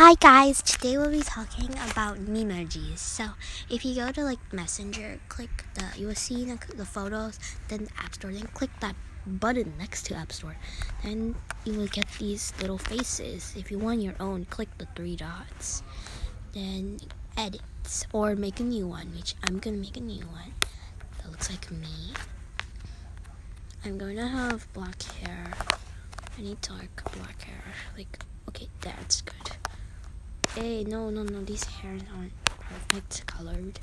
Hi guys, today we'll be talking about memojis. So if you go to like Messenger, click the you will see the, the photos, then the App Store, then click that button next to App Store, then you will get these little faces. If you want your own, click the three dots, then edit or make a new one. Which I'm gonna make a new one that looks like me. I'm to have black hair. I need dark black hair. Like okay, that's good. Hey, no, no, no, these hairs aren't perfect colored.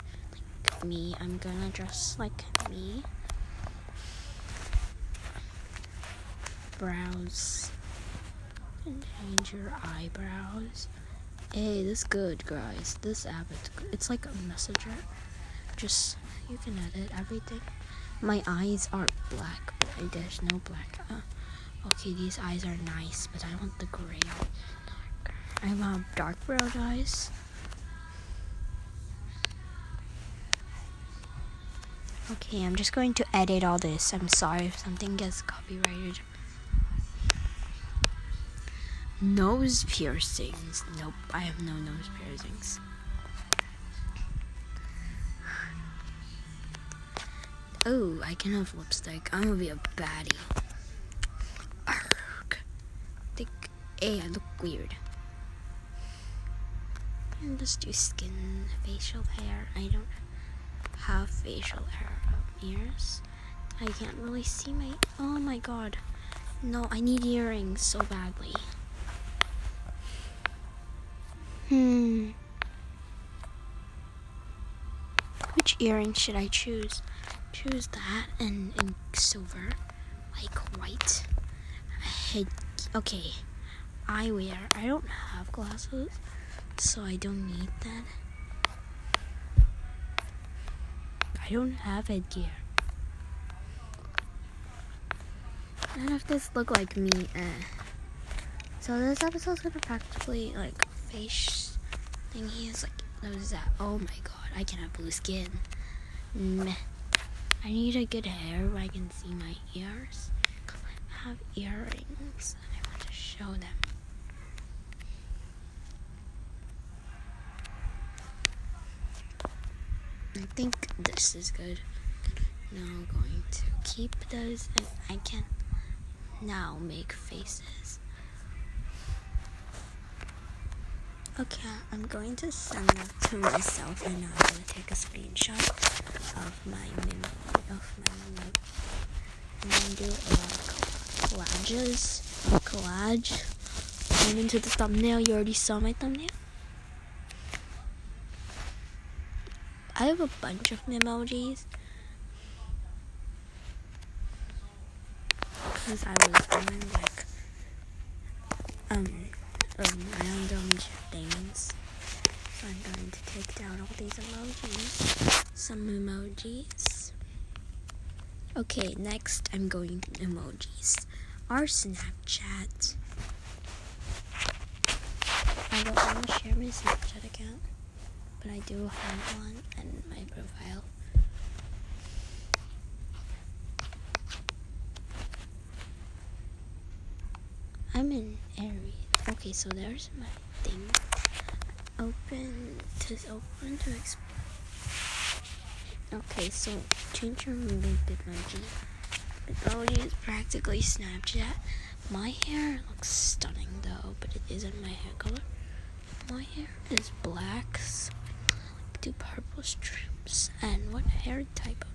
Like me, I'm gonna dress like me. Brows. And change your eyebrows. Hey, this good, guys. This app, it's, it's like a messenger. Just, you can edit everything. My eyes are black, but there's no black. Uh, okay, these eyes are nice, but I want the gray. I have dark brown eyes. Okay, I'm just going to edit all this. I'm sorry if something gets copyrighted. Nose piercings. Nope, I have no nose piercings. Oh, I can have lipstick. I'm gonna be a baddie. Arrgh. Think, hey, I look weird can just do skin, facial hair. I don't have facial hair ears. I can't really see my. Oh my god. No, I need earrings so badly. Hmm. Which earring should I choose? Choose that and silver, like white. Head. Okay. Eyewear. I don't have glasses so I don't need that. I don't have headgear. None of this look like me. Eh. So this episode's gonna practically like face thingy is like those that. Oh my god, I can have blue skin. Meh. I need a good hair where I can see my ears. I have earrings and I want to show them. I think this is good. Now I'm going to keep those and I can now make faces. Okay, I'm going to send them to myself and going to take a screenshot of my memo of my memo and then do a lot of collages. Collage. And into the thumbnail. You already saw my thumbnail. I have a bunch of emojis. Because I was doing like um, um random things. So I'm going to take down all these emojis. Some emojis. Okay, next I'm going to emojis. Our Snapchat. I don't want to share my Snapchat account but I do have one in my profile. I'm in Aries. Okay, so there's my thing. Open to open to explore. Okay, so change your Bitmoji. Bitmoji is practically Snapchat. My hair looks stunning though, but it isn't my hair color. My hair is black, so do purple strips and what hair type of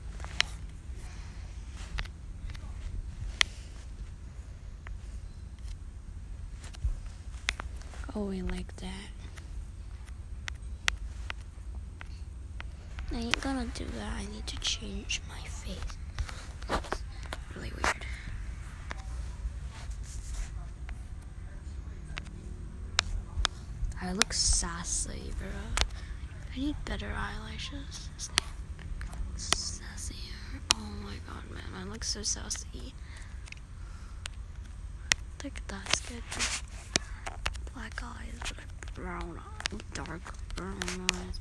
Oh, we like that. I ain't gonna do that. I need to change my face. That's really weird. I look sassy, bro. I need better eyelashes. Sassier. Oh my god, man. I look so sassy. I think that's good. Black eyes, but brown, dark brown eyes.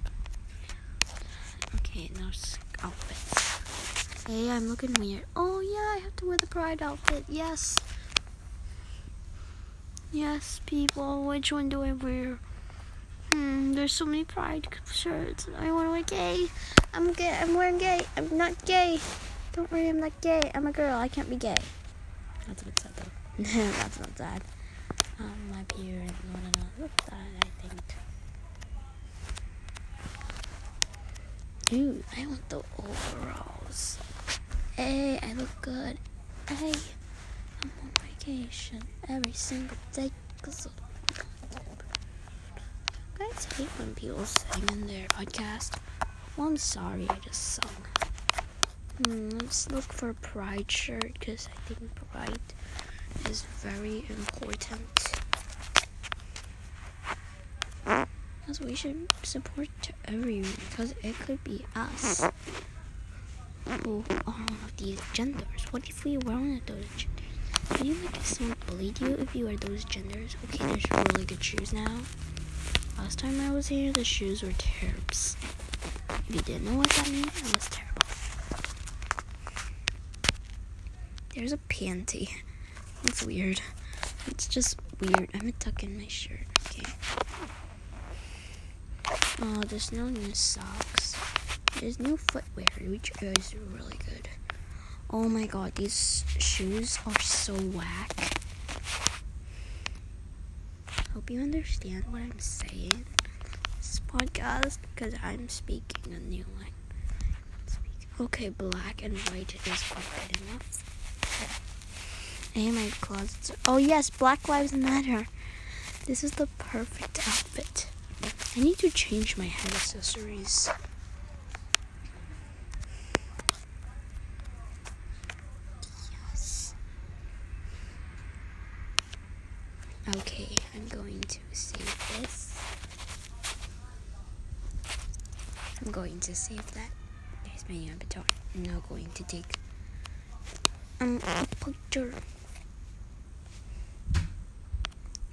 Okay, now outfits. Hey, I'm looking weird. Oh yeah, I have to wear the pride outfit. Yes. Yes, people. Which one do I wear? Hmm, there's so many pride shirts. I want to wear gay. I'm gay. I'm wearing gay. I'm not gay. Don't worry, I'm not gay. I'm a girl. I can't be gay. That's a bit sad though. No, that's not sad. Um, my parents want to know that. I think. Dude, I want the overalls. Hey, I look good. Hey, I'm on vacation every single day. Cause guys hate when people sing in their podcast. Well, I'm sorry, I just sung. Hmm, let's look for pride shirt because I think pride is very important. Because we should support everyone because it could be us who are of these genders. What if we were one of those genders? Would you like someone bullied you if you are those genders? Okay, there's really good shoes now. Last time I was here, the shoes were terrible. If you didn't know what that meant, it was terrible. There's a panty. It's weird. It's just weird. I'm gonna tuck in my shirt. Okay. Oh, there's no new socks. There's new footwear, which is really good. Oh my god, these shoes are so whack. Hope you understand what I'm saying. This podcast, because I'm speaking a new language. Okay, black and white is good enough. And my closets. Oh yes, Black Lives Matter. This is the perfect outfit. I need to change my head accessories. Yes. Okay, I'm going to save this. I'm going to save that. There's my avatar. I'm now going to take um, a picture.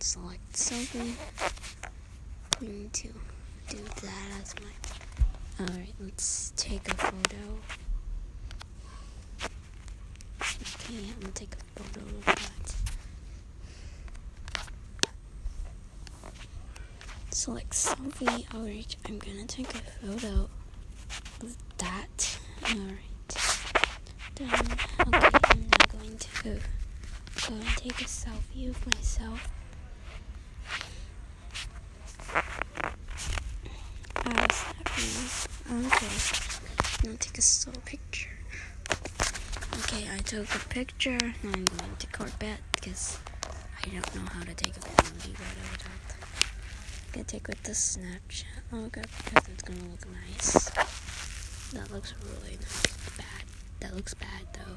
Select something going to do that as my. Alright, let's take a photo. Okay, I'm gonna take a photo of that. Select selfie. Alright, I'm gonna take a photo of that. Alright. Done. Okay, I'm now going to go and take a selfie of myself. Okay. Now take a still picture. Okay, I took a picture. Now I'm going to bed because I don't know how to take a picture. I'm gonna take with the Snapchat. Oh god, because it's gonna look nice. That looks really nice. Bad. That looks bad though.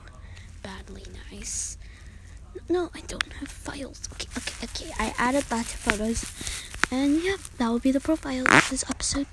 Badly nice. No, I don't have files. Okay, okay, okay. I added that to photos. And yeah, that will be the profile of this episode.